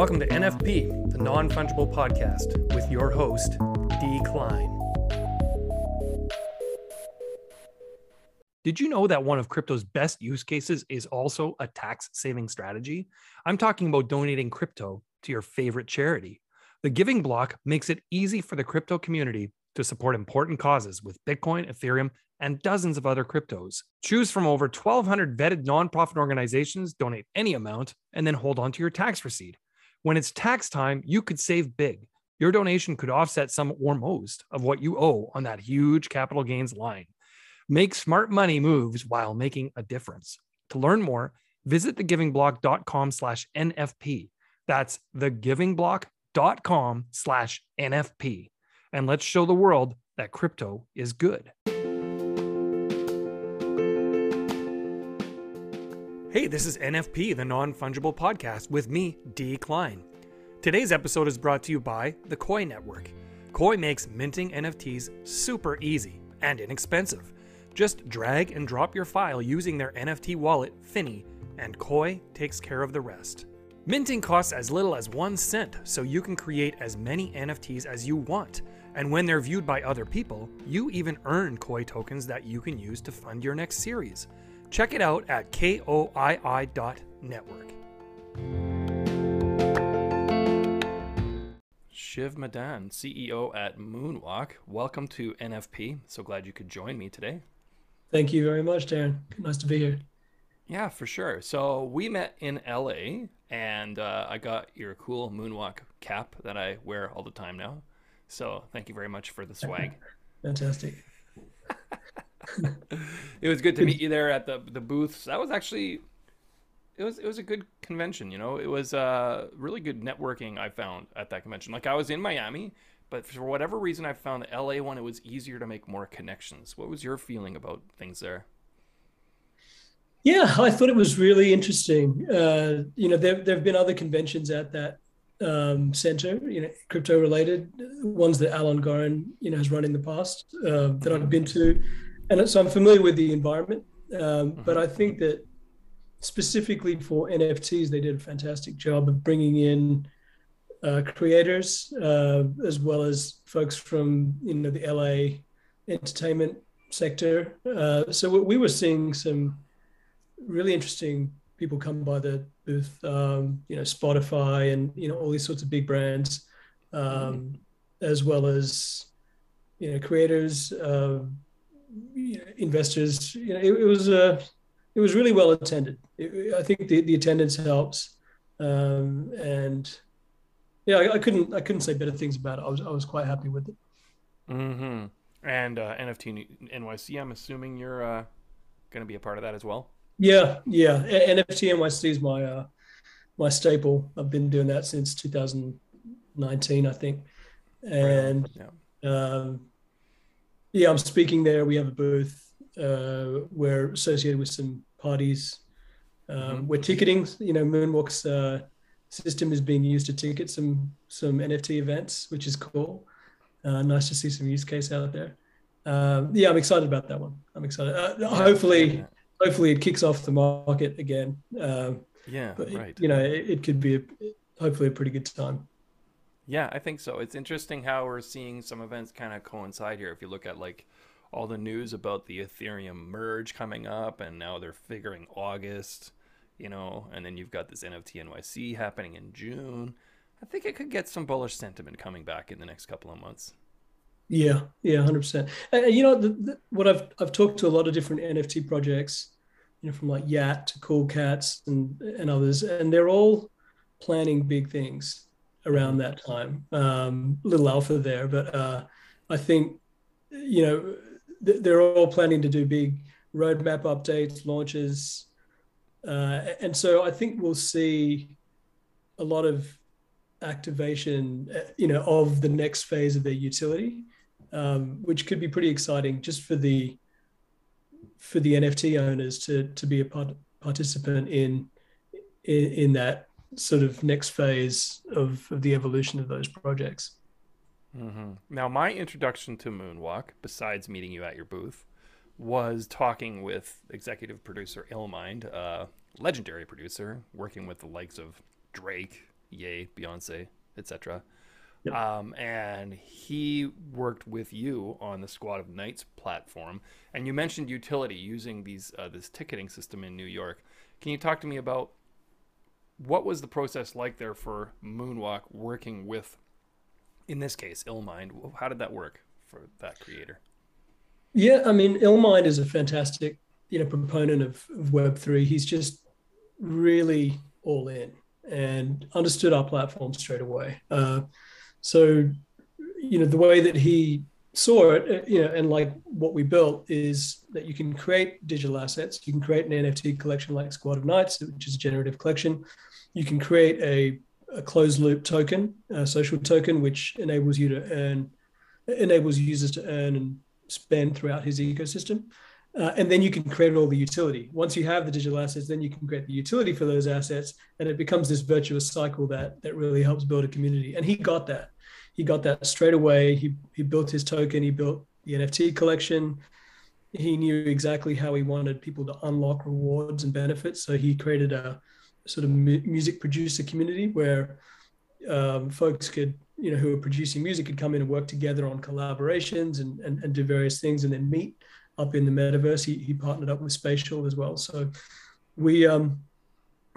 Welcome to NFP, the non fungible podcast, with your host, D. Kleine. Did you know that one of crypto's best use cases is also a tax saving strategy? I'm talking about donating crypto to your favorite charity. The Giving Block makes it easy for the crypto community to support important causes with Bitcoin, Ethereum, and dozens of other cryptos. Choose from over 1,200 vetted nonprofit organizations, donate any amount, and then hold on to your tax receipt. When it's tax time, you could save big. Your donation could offset some or most of what you owe on that huge capital gains line. Make smart money moves while making a difference. To learn more, visit thegivingblock.com slash NFP. That's thegivingblock.com slash NFP. And let's show the world that crypto is good. Hey, this is NFP, the non fungible podcast, with me, D. Kleine. Today's episode is brought to you by the Koii Network. Koii makes minting NFTs super easy and inexpensive. Just drag and drop your file using their NFT wallet, Finnie, and Koii takes care of the rest. Minting costs as little as one cent, so you can create as many NFTs as you want. And when they're viewed by other people, you even earn Koii tokens that you can use to fund your next series. Check it out at koii.network. Shiv Madan, CEO at Moonwalk. Welcome to NFP. So glad you could join me today. Thank you very much, Darren. Nice to be here. Yeah, for sure. So we met in LA, and uh, I got your cool Moonwalk cap that I wear all the time now. So thank you very much for the swag. Fantastic. It was good to meet you there at the the booths. That was actually it was it was a good convention. You know, it was uh, really good networking. I found at that convention. Like I was in Miami, but for whatever reason, I found the LA one. It was easier to make more connections. What was your feeling about things there? Yeah, I thought it was really interesting. Uh, you know, there there have been other conventions at that um, center, you know, crypto related ones that Alan Goren, you know, has run in the past uh, that I've been to, and so I'm familiar with the environment. Um, but I think that specifically for NFTs, they did a fantastic job of bringing in uh, creators uh, as well as folks from you know the LA entertainment sector. Uh, so we were seeing some really interesting people come by the booth. Um, you know, Spotify and you know all these sorts of big brands, um, mm-hmm. as well as you know creators, uh, you know, investors. You know, it, it was a uh, it was really well attended. It, I think the, the attendance helps, um, and yeah, I, I, couldn't I couldn't say better things about it. I was I was quite happy with it. Mm-hmm. And uh, NFT NYC, I'm assuming you're uh, going to be a part of that as well. Yeah, yeah. NFT NYC is my uh, my staple. I've been doing that since 2019, I think. And yeah, um, yeah I'm speaking there. We have a booth. Uh, we're associated with some parties. Um, mm-hmm. We're ticketing. You know, Moonwalk's uh, system is being used to ticket some some NFT events, which is cool. Uh, nice to see some use case out there. Um, yeah, I'm excited about that one. I'm excited. Uh, hopefully, hopefully it kicks off the market again. Um, yeah, but, right. You know, it, it could be a, hopefully a pretty good time. Yeah, I think so. It's interesting how we're seeing some events kind of coincide here. If you look at like all the news about the Ethereum merge coming up, and now they're figuring August, you know, and then you've got this NFT NYC happening in June. I think it could get some bullish sentiment coming back in the next couple of months. Yeah, yeah, hundred percent. You know, the, the, what I've I've talked to a lot of different NFT projects, you know, from like Yat to Cool Cats and and others, and they're all planning big things around that time. Um, little alpha there, but uh, I think you know they're all planning to do big roadmap updates, launches, uh, and so I think we'll see a lot of activation, uh, you know, of the next phase of their utility um, which could be pretty exciting just for the for the NFT owners to to be a part, participant in, in, in that sort of next phase of, of the evolution of those projects. Mm-hmm. Now, my introduction to Moonwalk, besides meeting you at your booth, was talking with executive producer Illmind, a legendary producer, working with the likes of Drake, Ye, Beyonce, etc. Yep. Um, and he worked with you on the Squad of Knights platform. And you mentioned utility using these uh, this ticketing system in New York. Can you talk to me about what was the process like there for Moonwalk working with, in this case, Illmind? How did that work for that creator? Yeah, I mean, Illmind is a fantastic, you know, proponent of, of Web three. He's just really all in and understood our platform straight away. Uh, so, you know, the way that he saw it, uh, you know, and like what we built is that you can create digital assets. You can create an NFT collection like Squad of Knights, which is a generative collection. You can create a, a closed loop token, a social token, which enables you to earn, enables users to earn and spend throughout his ecosystem. Uh, and then you can create all the utility. Once you have the digital assets, then you can create the utility for those assets, and it becomes this virtuous cycle that that really helps build a community. And he got that. He got that straight away. He he built his token. He built the NFT collection. He knew exactly how he wanted people to unlock rewards and benefits. So he created a sort of mu- music producer community where um, folks could, you know, who are producing music could come in and work together on collaborations and, and, and do various things and then meet up in the metaverse. He, he partnered up with Spatial as well. So we, um,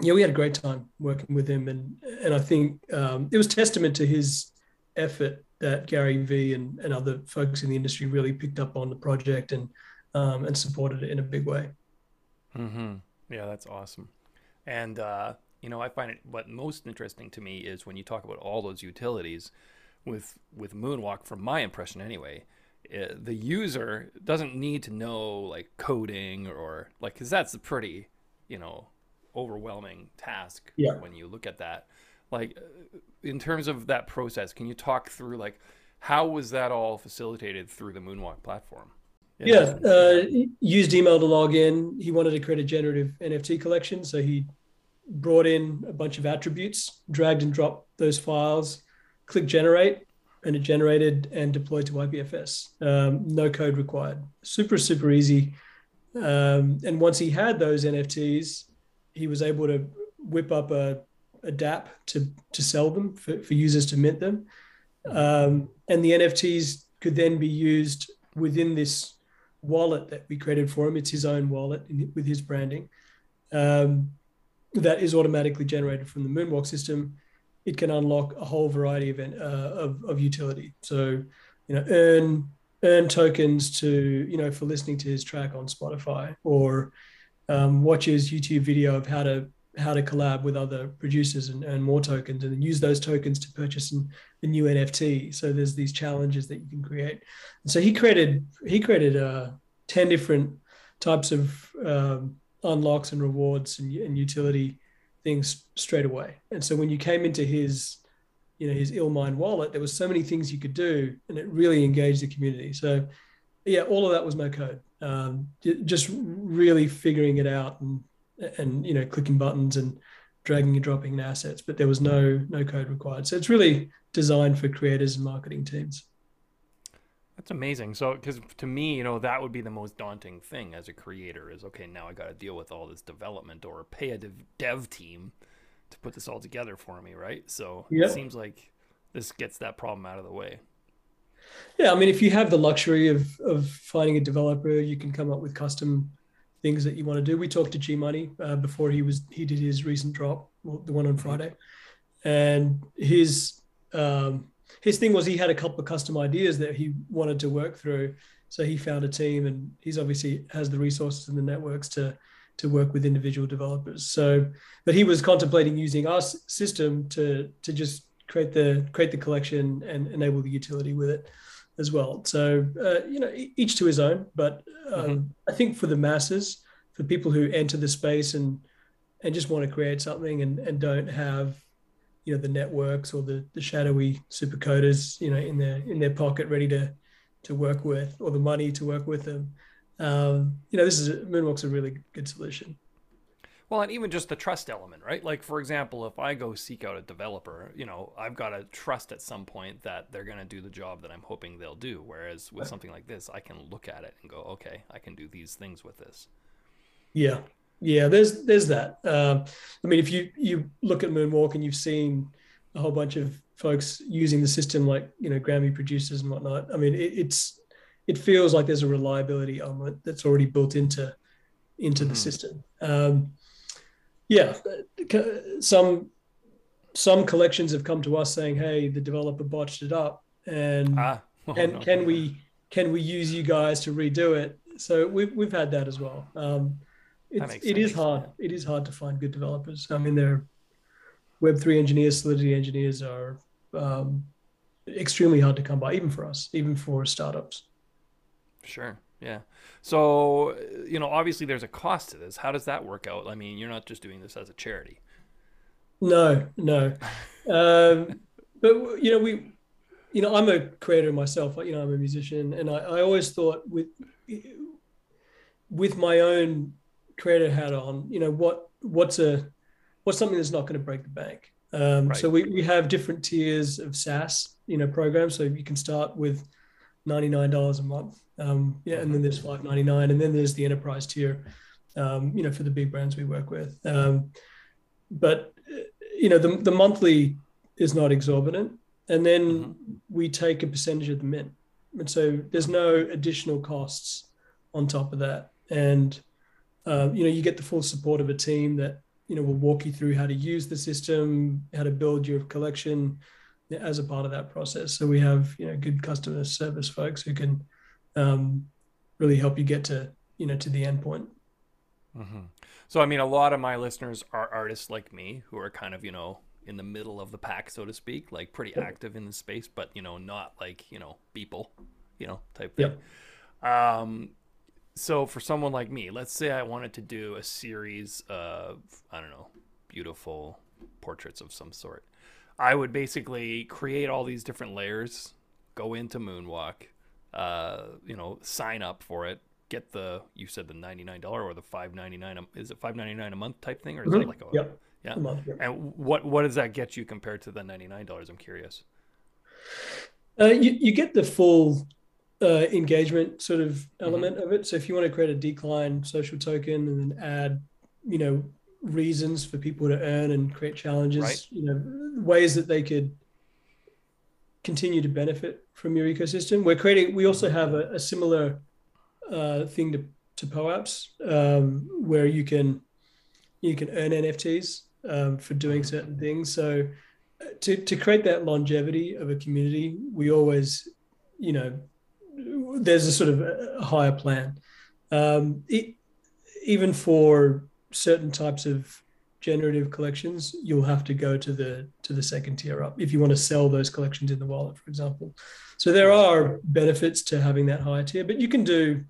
yeah, we had a great time working with him, and and I think um, it was testament to his effort that Gary Vee and, and other folks in the industry really picked up on the project and um, and supported it in a big way. Mm-hmm. Yeah, that's awesome. And uh, you know, I find it what most interesting to me is when you talk about all those utilities with with Moonwalk. From my impression, anyway, uh, the user doesn't need to know like coding or like because that's a pretty you know overwhelming task yeah. when you look at that like uh, in terms of that process can you talk through like how was that all facilitated through the moonwalk platform yeah, uh, used email to log in he wanted to create a generative nft collection so he brought in a bunch of attributes dragged and dropped those files click generate and it generated and deployed to IPFS. Um, no code required. Super, super easy. Um, and once he had those NFTs, he was able to whip up a, a DApp to, to sell them for, for users to mint them. Um, and the NFTs could then be used within this wallet that we created for him. It's his own wallet with his branding um, that is automatically generated from the Moonwalk system it can unlock a whole variety of, uh, of, of utility. So, you know, earn earn tokens to you know for listening to his track on Spotify or um, watch his YouTube video of how to how to collab with other producers and earn more tokens and then use those tokens to purchase an, a new NFT. So there's these challenges that you can create. And so he created he created uh, 10 different types of um, unlocks and rewards and, and utility things straight away. And so when you came into his, you know, his Illmind wallet, there was so many things you could do, and it really engaged the community. So, yeah, all of that was no code. Um, just really figuring it out and and you know clicking buttons and dragging and dropping assets, but there was no no code required. So it's really designed for creators and marketing teams. That's amazing. So, because to me, you know, that would be the most daunting thing as a creator is okay, now I got to deal with all this development or pay a dev, dev team to put this all together for me, right? So yep. it seems like this gets that problem out of the way. Yeah, I mean, if you have the luxury of of finding a developer, you can come up with custom things that you want to do. We talked to G Money uh, before he was he did his recent drop, the one on Friday, and his um, his thing was he had a couple of custom ideas that he wanted to work through. So he found a team, and he's obviously has the resources and the networks to to work with individual developers. So, but he was contemplating using our system to to just create the create the collection and enable the utility with it as well. So, uh, you know, each to his own. But um, mm-hmm. I think for the masses, for people who enter the space and and just want to create something and and don't have you know the networks or the the shadowy super coders you know in their in their pocket ready to to work with or the money to work with them um, you know this is a, moonwalk's a really good solution well and even just the trust element right like for example if i go seek out a developer you know i've got to trust at some point that they're going to do the job that i'm hoping they'll do whereas with something like this i can look at it and go okay i can do these things with this yeah yeah, there's there's that. Um, I mean, if you you look at Moonwalk and you've seen a whole bunch of folks using the system, like you know Grammy producers and whatnot. I mean, it, it's it feels like there's a reliability element that's already built into into the system. Um, yeah, some some collections have come to us saying, "Hey, the developer botched it up, and ah. oh, and no. can we can we use you guys to redo it?" So we've we've had that as well. Um, it's, it is hard. It is hard to find good developers. I mean, they're Web three engineers, Solidity engineers are um, extremely hard to come by, even for us, even for startups. Sure. Yeah. So, you know, obviously there's a cost to this. How does that work out? I mean, you're not just doing this as a charity. No, no. um, but you know, we, you know, I'm a creator myself. You know, I'm a musician, and I, I always thought with, with my own creator hat on, you know, what what's a what's something that's not going to break the bank. Um, right. So we, we have different tiers of SaaS, you know, programs. So you can start with ninety nine dollars a month, um, yeah, and then there's ninety nine, and then there's the enterprise tier, um, you know, for the big brands we work with. Um, but you know, the the monthly is not exorbitant, and then mm-hmm. we take a percentage of the mint, and so there's no additional costs on top of that, and uh, you know, you get the full support of a team that you know will walk you through how to use the system, how to build your collection as a part of that process. So we have you know good customer service folks who can um, really help you get to you know to the end point. Mm-hmm. So I mean, a lot of my listeners are artists like me who are kind of you know in the middle of the pack, so to speak, like pretty active in the space, but you know not like you know people, you know type thing. Yep. Um, so for someone like me, let's say I wanted to do a series of I don't know beautiful portraits of some sort. I would basically create all these different layers, go into Moonwalk, uh, you know, sign up for it, get the you said the ninety nine dollar or the five ninety nine is it five ninety nine a month type thing or is mm-hmm. that like a yep. yeah a month, yep. and what what does that get you compared to the ninety nine dollars? I'm curious. Uh, you you get the full uh, engagement sort of mm-hmm. element mm-hmm. of it. So if you want to create a DKleine social token and then add, you know, reasons for people to earn and create challenges, right. you know, ways that they could continue to benefit from your ecosystem. We're creating. We also have a, a similar uh, thing to to POAPs um, where you can you can earn NFTs um, for doing certain things. So uh, to to create that longevity of a community, we always, you know, there's a sort of a higher plan. Um, it, even for certain types of generative collections, you'll have to go to the to the second tier up if you want to sell those collections in the wallet, for example. So there are benefits to having that higher tier, but you can do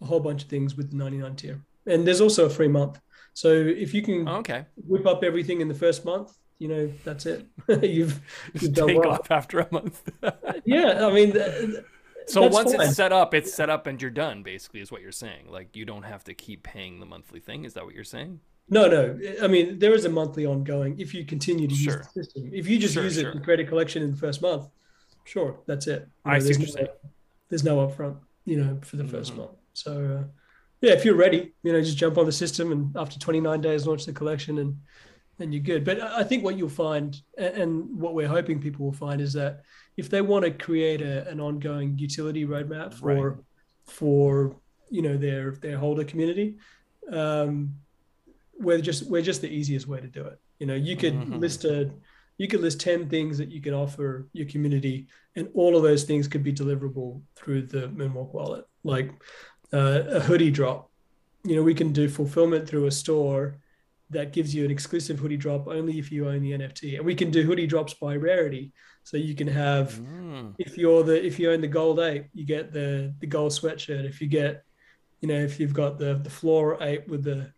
a whole bunch of things with the 99 tier. And there's also a free month. So if you can oh, okay. whip up everything in the first month, you know that's it. you've you've done take well. off after a month. yeah, I mean, so That's once fine. it's set up, it's set up and you're done. Basically, is what you're saying. Like you don't have to keep paying the monthly thing. Is that what you're saying? No, no. I mean, there is a monthly ongoing. If you continue to sure. use the system, if you just sure, use sure. it and create a collection in the first month, sure, that's it. You know, I see no, There's no upfront, you know, for the 1st mm-hmm. month. So, uh, yeah, if you're ready, you know, just jump on the system and after 29 days, launch the collection and then you're good. But I think what you'll find, and what we're hoping people will find, is that if they want to create a, an ongoing utility roadmap for right. for you know their their holder community, um, we're just we're just the easiest way to do it. You know, you could mm-hmm. list a you could list 10 things that you can offer your community and all of those things could be deliverable through the moonwalk wallet like uh, a hoodie drop you know we can do fulfillment through a store that gives you an exclusive hoodie drop only if you own the NFT. And we can do hoodie drops by rarity. So you can have mm. if you're the if you own the gold ape, you get the the gold sweatshirt. If you get, you know, if you've got the the floor ape with the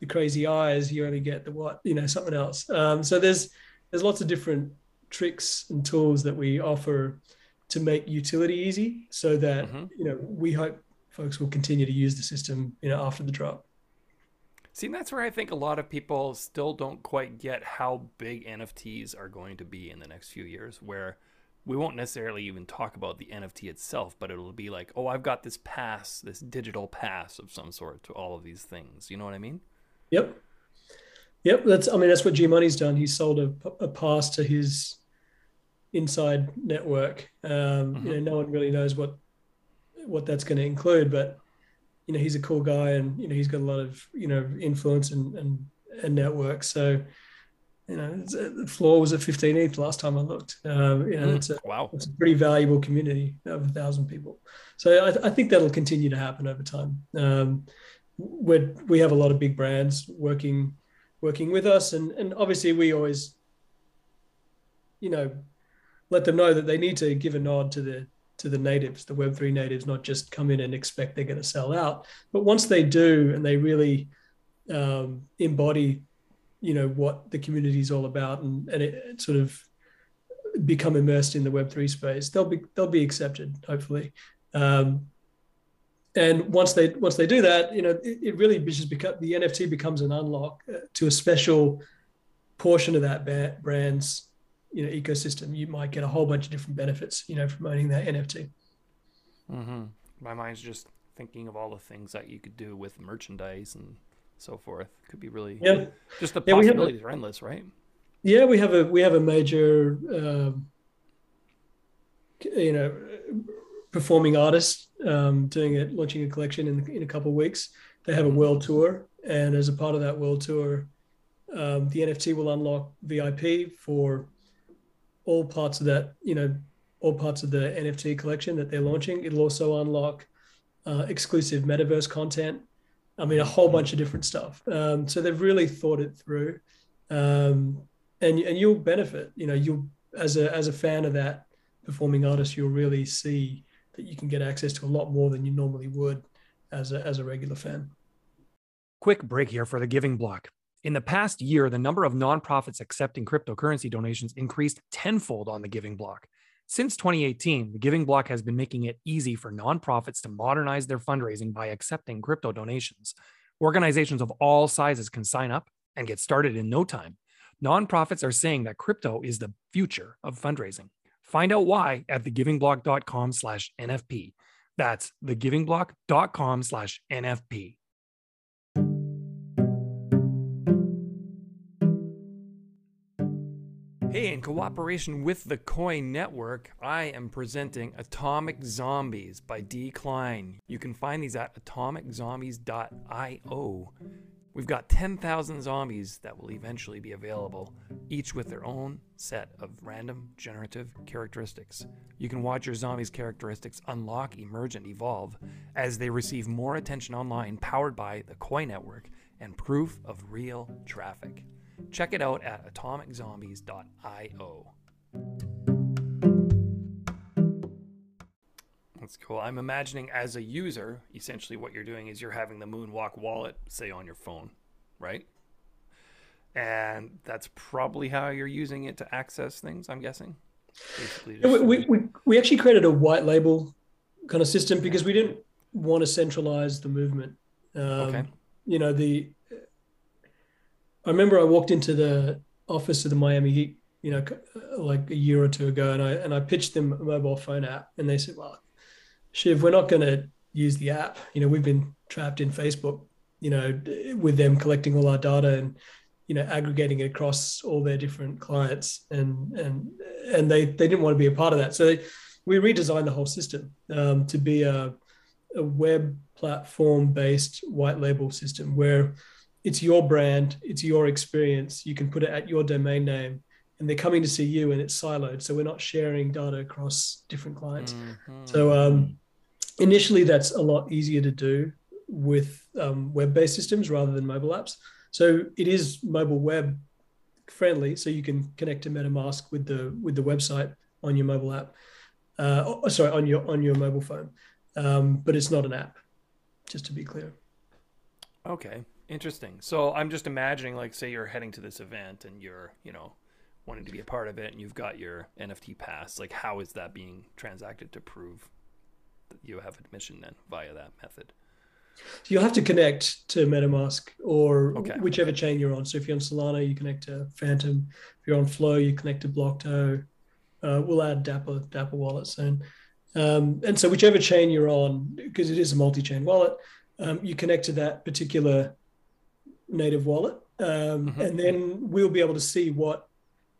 the crazy eyes, you only get the what, you know, something else. Um, so there's there's lots of different tricks and tools that we offer to make utility easy so that mm-hmm. you know we hope folks will continue to use the system you know after the drop See, that's where I think a lot of people still don't quite get how big NFTs are going to be in the next few years, where we won't necessarily even talk about the NFT itself, but it'll be like, oh, I've got this pass, this digital pass of some sort to all of these things. You know what I mean? Yep. Yep. That's, I mean, that's what G Money's done. He sold a, a pass to his inside network. Um, Mhm. You know, no one really knows what what that's going to include, but you know, he's a cool guy, and you know, he's got a lot of you know influence and and, and network. So, you know, it's, uh, the floor was at 15 ETH last time I looked. Um, you know, Mm, it's a wow. it's a pretty valuable community of a thousand people. So I, I think that'll continue to happen over time. Um, we we have a lot of big brands working working with us, and and obviously we always, you know, let them know that they need to give a nod to the to the natives, the Web three natives, not just come in and expect they're going to sell out. But once they do, and they really um, embody, you know, what the community is all about, and and it, it sort of become immersed in the Web three space, they'll be they'll be accepted, hopefully. Um, and once they once they do that, you know, it, it really just become the NFT becomes an unlock uh, to a special portion of that ba- brand's you know ecosystem. You might get a whole bunch of different benefits, you know, from owning that NFT. hmm My mind's just thinking of all the things that you could do with merchandise and so forth. Could be really Yeah, just the Yeah, we have possibilities are endless, right? yeah, we have a we have a major, um, you know, performing artist um, doing it, launching a collection in in a couple of weeks. They have a world tour, and as a part of that world tour, um, the NFT will unlock VIP for all parts of that, you know, all parts of the NFT collection that they're launching. It'll also unlock uh, exclusive metaverse content. I mean, a whole bunch of different stuff. Um, so they've really thought it through, um, and and you'll benefit. You know, you'll as a as a fan of that performing artist, you'll really see that you can get access to a lot more than you normally would as a as a regular fan. Quick break here for the Giving Block. In the past year, the number of nonprofits accepting cryptocurrency donations increased tenfold on the Giving Block. Since 2018, the Giving Block has been making it easy for nonprofits to modernize their fundraising by accepting crypto donations. Organizations of all sizes can sign up and get started in no time. Nonprofits are saying that crypto is the future of fundraising. Find out why at thegivingblock.com slash NFP. That's thegivingblock.com slash NFP. Hey, in cooperation with the Koii Network, I am presenting Atomic Zombies by D. Kleine. You can find these at atomiczombies.io. We've got 10,000 zombies that will eventually be available, each with their own set of random generative characteristics. You can watch your zombies' characteristics unlock, emerge, and evolve as they receive more attention online, powered by the Koii Network and proof of real traffic. Check it out at atomiczombies.io. That's cool. I'm imagining as a user, essentially what you're doing is you're having the Moonwalk wallet, say on your phone, right? And that's probably how you're using it to access things, I'm guessing. We, we, we, we actually created a white label kind of system because we didn't want to centralize the movement. Um, Okay. You know, the I remember I walked into the office of the Miami Heat, you know, like a year or two ago, and I and I pitched them a mobile phone app, and they said, "Well, Shiv, we're not going to use the app. You know, we've been trapped in Facebook, you know, with them collecting all our data and you know aggregating it across all their different clients, and and and they they didn't want to be a part of that. So they, we redesigned the whole system um, to be a a web platform based white label system where it's your brand, it's your experience. You can put it at your domain name, and they're coming to see you, and it's siloed. So we're not sharing data across different clients. Mhm. So um, initially, that's a lot easier to do with um, web-based systems rather than mobile apps. So it is mobile web friendly, so you can connect to MetaMask with the with the website on your mobile app. Uh, oh, sorry, on your on your mobile phone, um, but it's not an app. Just to be clear. Okay, interesting. So I'm just imagining, like, say you're heading to this event and you're, you know, wanting to be a part of it, and you've got your NFT pass. Like, how is that being transacted to prove that you have admission then via that method? So you'll have to connect to MetaMask or Okay. whichever chain you're on. So if you're on Solana, you connect to Phantom. If you're on Flow, you connect to Blocto. Uh, we'll add Dapper Dapper Wallet soon. Um, and so whichever chain you're on, because it is a multi-chain wallet, um, you connect to that particular native wallet, um, Mhm. and then we'll be able to see what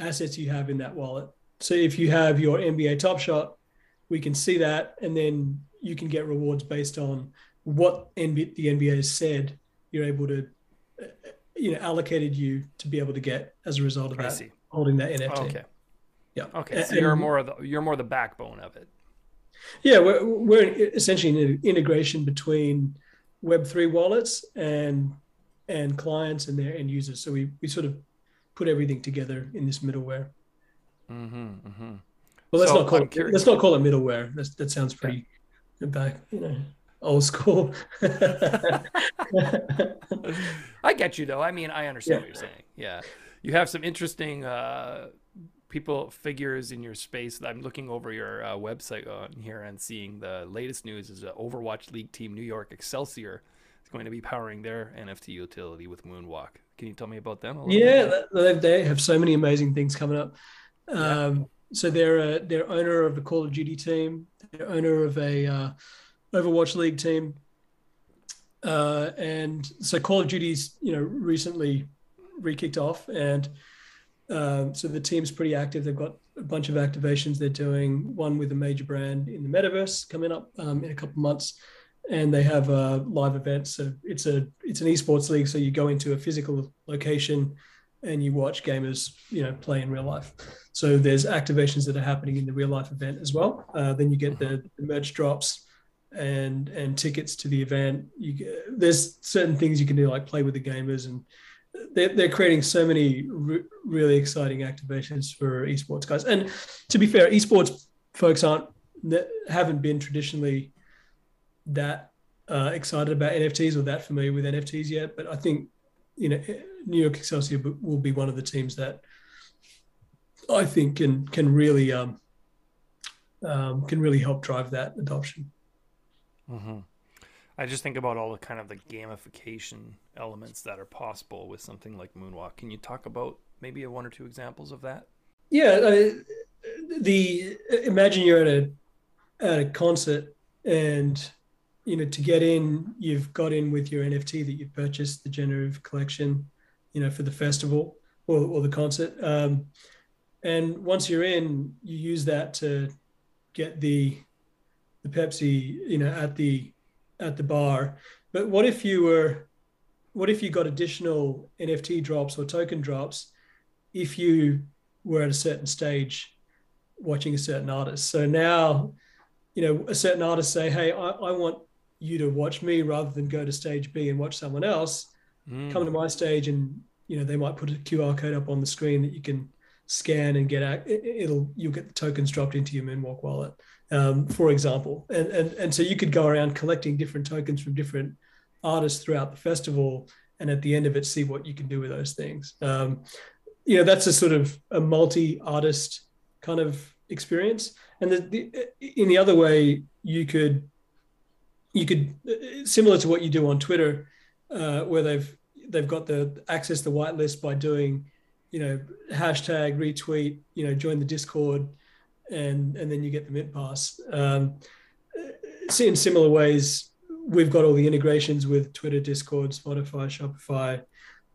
assets you have in that wallet. so if you have your NBA Top Shot, we can see that, and then you can get rewards based on what NBA, the NBA has said. You're able to, uh, you know, allocated you to be able to get as a result of I that see. holding that NFT. Okay. Yeah. Okay. So And- you're more of the you're more the backbone of it. Yeah, we're, we're essentially an integration between Web3 wallets and and clients and their end users. So we, we sort of put everything together in this middleware. Mm-hmm. Mm-hmm. Well, let's So not call I'm it curious- let's not call it middleware. That's, that sounds pretty back, you know, old school. I get you though. I mean, I understand Yeah. what you're saying. Yeah, you have some interesting uh, people figures in your space. I'm looking over your uh, website on here and seeing the latest news is that Overwatch League team New York Excelsior is going to be powering their NFT utility with Moonwalk. Can you tell me about them? Yeah, bit? they, they have so many amazing things coming up. Um, so they're a, they're owner of a Call of Duty team. They're owner of a uh, Overwatch League team. Uh, and so Call of Duty's you know recently re-kicked off, and um, so the team's pretty active. They've got a bunch of activations they're doing. One with a major brand in the metaverse coming up um, in a couple months, and they have a live events. So it's a it's an esports league. So you go into a physical location and you watch gamers you know play in real life. So there's activations that are happening in the real life event as well. Uh, then you get the, the merch drops and and tickets to the event. You get, there's certain things you can do like play with the gamers and they're, they're creating so many re- really exciting activations for esports guys. And to be fair, esports folks aren't haven't been traditionally that uh, excited about NFTs or that familiar with NFTs yet. But I think you know New York Excelsior will be one of the teams that I think can can really um, um, can really help drive that adoption. Mm-hmm. I just think about all the kind of the gamification elements that are possible with something like Moonwalk. Can you talk about maybe a one or two examples of that? Yeah, uh, the imagine you're at a at a concert and you know to get in, you've got in with your NFT that you've purchased, the generative collection, you know, for the festival or, or the concert. Um, and once you're in, you use that to get the the Pepsi, you know, at the at the bar. But what if you were, what if you got additional NFT drops or token drops if you were at a certain stage watching a certain artist? So now, you know, a certain artist say, hey, I, I want you to watch me rather than go to stage B and watch someone else. Mm. Come to my stage and you know they might put a QR code up on the screen that you can scan and get out. It, it'll you'll get the tokens dropped into your Moonwalk wallet um, for example. And, and, and so you could go around collecting different tokens from different artists throughout the festival. And at the end of it, see what you can do with those things. Um, you know, that's a sort of a multi artist kind of experience. And the, the, in the other way, you could, you could, similar to what you do on Twitter, uh, where they've, they've got the access the whitelist by doing, you know, hashtag retweet, you know, join the Discord, and and then you get the mint pass. Um, see, in similar ways, we've got all the integrations with Twitter, Discord, Spotify, Shopify,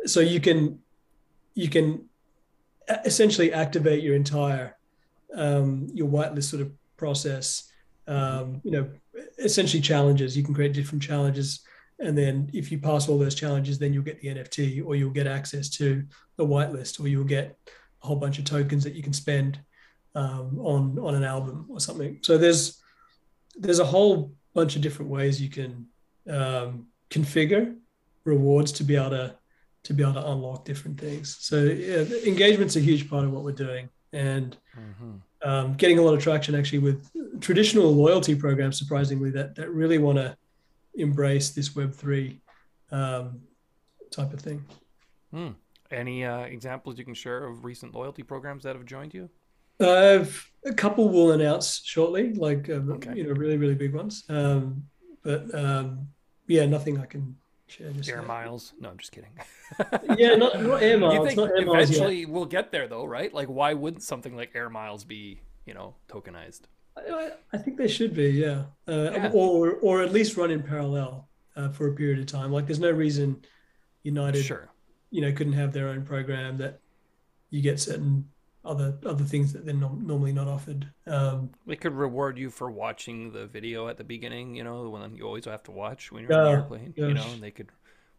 so you can you can essentially activate your entire um, your whitelist sort of process. Um, you know, essentially challenges. You can create different challenges, and then if you pass all those challenges, then you'll get the NFT, or you'll get access to the whitelist, or you'll get a whole bunch of tokens that you can spend um, on on an album or something. So there's there's a whole bunch of different ways you can um, configure rewards to be able to to be able to unlock different things. So yeah, engagement's a huge part of what we're doing, and mm-hmm. Um, getting a lot of traction actually with traditional loyalty programs. Surprisingly, that that really want to embrace this Web three um, type of thing. Hmm. Any uh, examples you can share of recent loyalty programs that have joined you? Uh, a couple will announce shortly, like um, Okay. you know, really really big ones. Um, but um, yeah, nothing I can Just Air. Miles? No, I'm just kidding. Yeah, not, not air miles. you think not air miles yet. eventually we'll get there though, right? Like, why wouldn't something like Air Miles be, you know, tokenized? I, I think they should be, yeah, uh, Yeah. or or at least run in parallel uh, for a period of time. Like, there's no reason United, Sure. you know, couldn't have their own program that you get certain other other things that they're not, normally not offered. Um, they could reward you for watching the video at the beginning. You know, the one you always have to watch when you're on the airplane. You know, and they could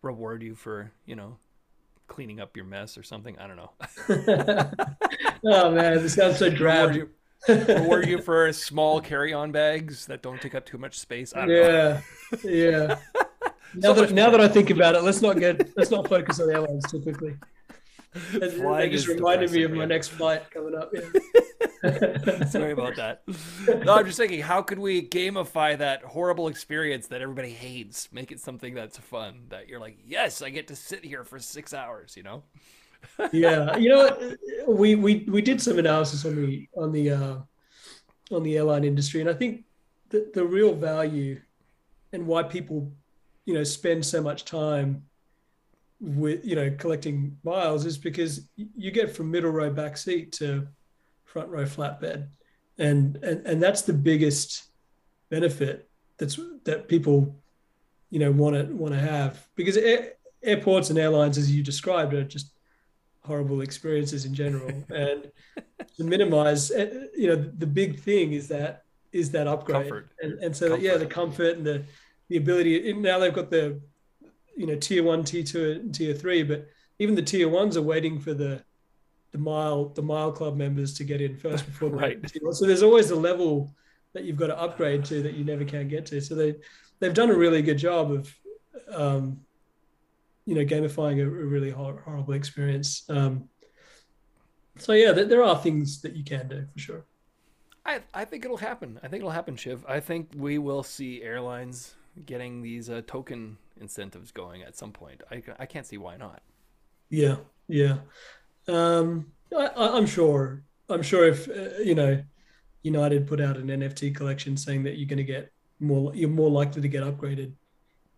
reward you for you know cleaning up your mess or something. I don't know. oh man, this sounds so reward you, reward you for small carry-on bags that don't take up too much space. I don't know. Yeah, yeah. So Now that now that I think about it, let's not get let's not focus on airlines too quickly. That, just reminded me of my next flight coming up. Yeah. Sorry about that. No, I'm just thinking, how could we gamify that horrible experience that everybody hates? Make it something that's fun. That you're like, yes, I get to sit here for six hours. You know? yeah, you know what? We we we did some analysis on the on the uh, on the airline industry, and I think the the real value and why people you know spend so much time with you know collecting miles is because you get from middle row back seat to front row flatbed, and and and that's the biggest benefit that's that people you know want to want to have. Because air, airports and airlines as you described are just horrible experiences in general. And to minimize uh, you know the big thing is that is that upgrade. Comfort. and, and so that, yeah the comfort and the the ability and now they've got the you know tier one tier two and tier three but even the tier ones are waiting for the the mile the mile club members to get in first before the Right. one. so there's always a level that you've got to upgrade to that you never can get to so they they've done a really good job of um, you know gamifying a, a really hor- horrible experience um, so yeah there, there are things that you can do for sure I I think it'll happen. I think it'll happen, Shiv. I think we will see airlines getting these uh, token incentives going at some point. I I can't see why not. yeah yeah um, I, i'm sure i'm sure if uh, you know united put out an nft collection saying that you're going to get more you're more likely to get upgraded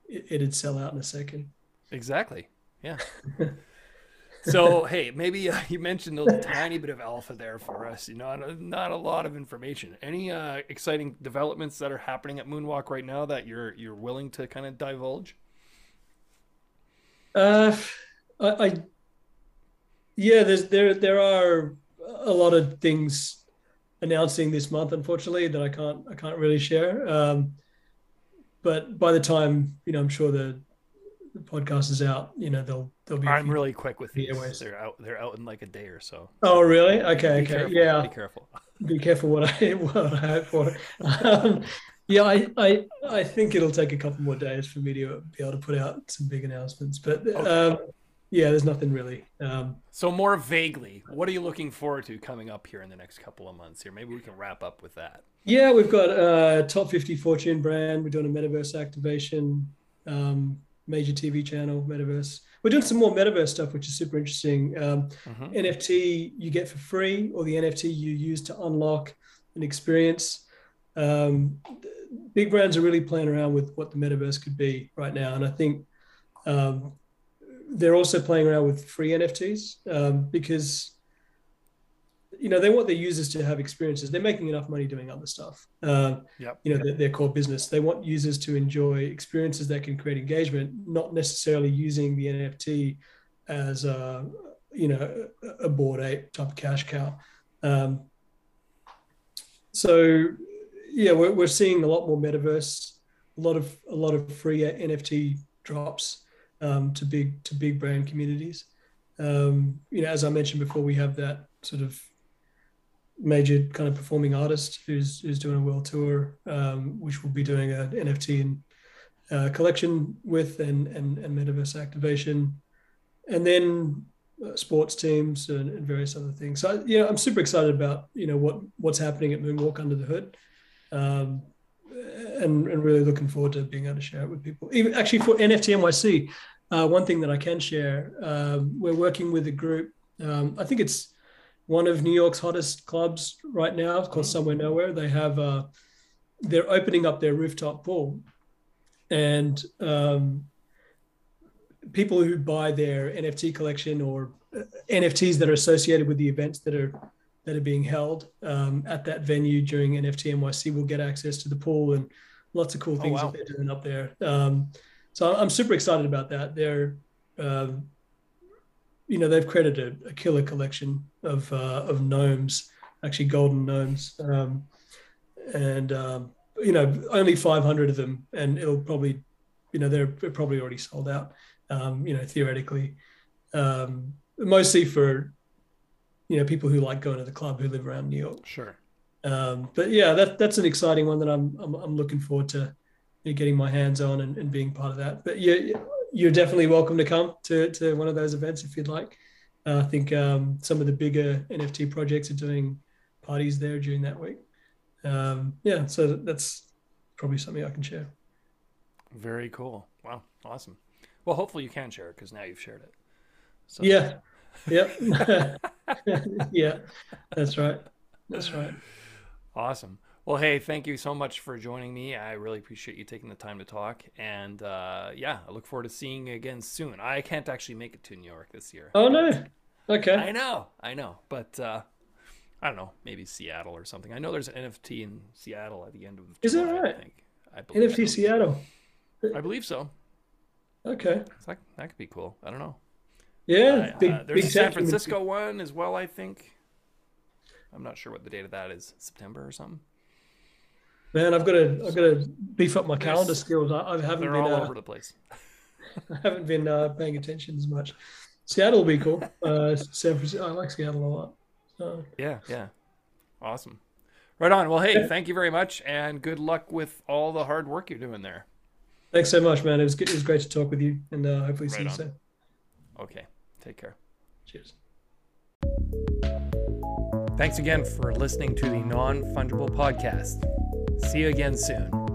it, it'd sell out in a second Exactly. Yeah. so hey, maybe uh, you mentioned a little tiny bit of alpha there for us. You know, not, not a lot of information. Any uh, exciting developments that are happening at Moonwalk right now that you're you're willing to kind of divulge? Uh, I, I yeah, there's there there are a lot of things announcing this month, unfortunately, that I can't I can't really share. Um, but by the time you know, I'm sure the, the podcast is out. You know, they'll they'll be. I'm really quick with these. Airways. They're out. They're out in like a day or so. Oh, really? Okay, Be okay, careful. yeah. Be careful. Be careful what I what I hope for. Um, yeah, I, I I think it'll take a couple more days for me to be able to put out some big announcements. But um, yeah, there's nothing really. Um, So more vaguely, what are you looking forward to coming up here in the next couple of months? Here, maybe we can wrap up with that. Yeah, we've got a top 50 Fortune brand. We're doing a metaverse activation, um, major TV channel, metaverse. We're doing some more metaverse stuff, which is super interesting. Um, Mhm. NFT you get for free, or the NFT you use to unlock an experience. Um, big brands are really playing around with what the metaverse could be right now, and I think um, they're also playing around with free NFTs um, because you know they want their users to have experiences. They're making enough money doing other stuff. Um, Yep. you know their, their core business. They want users to enjoy experiences that can create engagement, not necessarily using the NFT as a you know a a Bored Ape type of cash cow. Um, so yeah, we're, we're seeing a lot more metaverse, a lot of a lot of free NFT drops um, to big to big brand communities. Um, you know, as I mentioned before, we have that sort of major kind of performing artist who's who's doing a world tour, um, which we'll be doing an NFT and uh, collection with and, and and metaverse activation, and then uh, sports teams and, and various other things. So know, I'm super excited about you know what what's happening at Moonwalk under the hood. Um, and, and really looking forward to being able to share it with people. Even actually for NFT NYC, uh, one thing that I can share, um, we're working with a group. Um, I think it's one of New York's hottest clubs right now. Called Somewhere Nowhere. They have uh, they're opening up their rooftop pool, and um, people who buy their NFT collection or uh, NFTs that are associated with the events that are that are being held um, at that venue during NFT NYC will get access to the pool and lots of cool Oh, things wow. that they're doing up there. Um, so I'm super excited about that. They're um, you know they've created a, a killer collection of uh, of gnomes, actually golden gnomes, um, and um, you know only 500 of them, and it'll probably, you know, they're probably already sold out. Um, you know, theoretically, um, mostly for you know people who like going to the club who live around New York. Sure. Um, but yeah, that that's an exciting one that I'm I'm, I'm looking forward to you know, getting my hands on and, and being part of that. But yeah, you're definitely welcome to come to, to one of those events if you'd like. Uh, I think um, some of the bigger NFT projects are doing parties there during that week. Um, yeah, so that's probably something I can share. Very cool. Wow, awesome. Well, hopefully you can share it because now you've shared it. So. Yeah. Yep. yeah, that's right. That's right. Awesome. Well, hey, thank you so much for joining me. I really appreciate you taking the time to talk. And uh, yeah, I look forward to seeing you again soon. I can't actually make it to New York this year. Oh, no. Okay. I know. I know. But uh, I don't know. Maybe Seattle or something. I know there's an NFT in Seattle at the end of the Is that right? I think. I believe NFT so. Seattle. I believe so. Okay. Like, that could be cool. I don't know. Yeah. Uh, big, uh, there's a San Francisco one as well, I think. I'm not sure what the date of that is. September or something. Man, I've got to I've got to beef up my calendar skills. I, I haven't They're been all uh, over the place. I haven't been uh, paying attention as much. Seattle will be cool. Uh, San Francisco, I like Seattle a lot. So. Yeah, yeah, awesome. Right on. Well, hey, thank you very much, and good luck with all the hard work you're doing there. Thanks so much, man. It was good. It was great to talk with you, and uh, hopefully right see you on. soon. Okay, take care. Cheers. Thanks again for listening to the Non Fungible Podcast. See you again soon.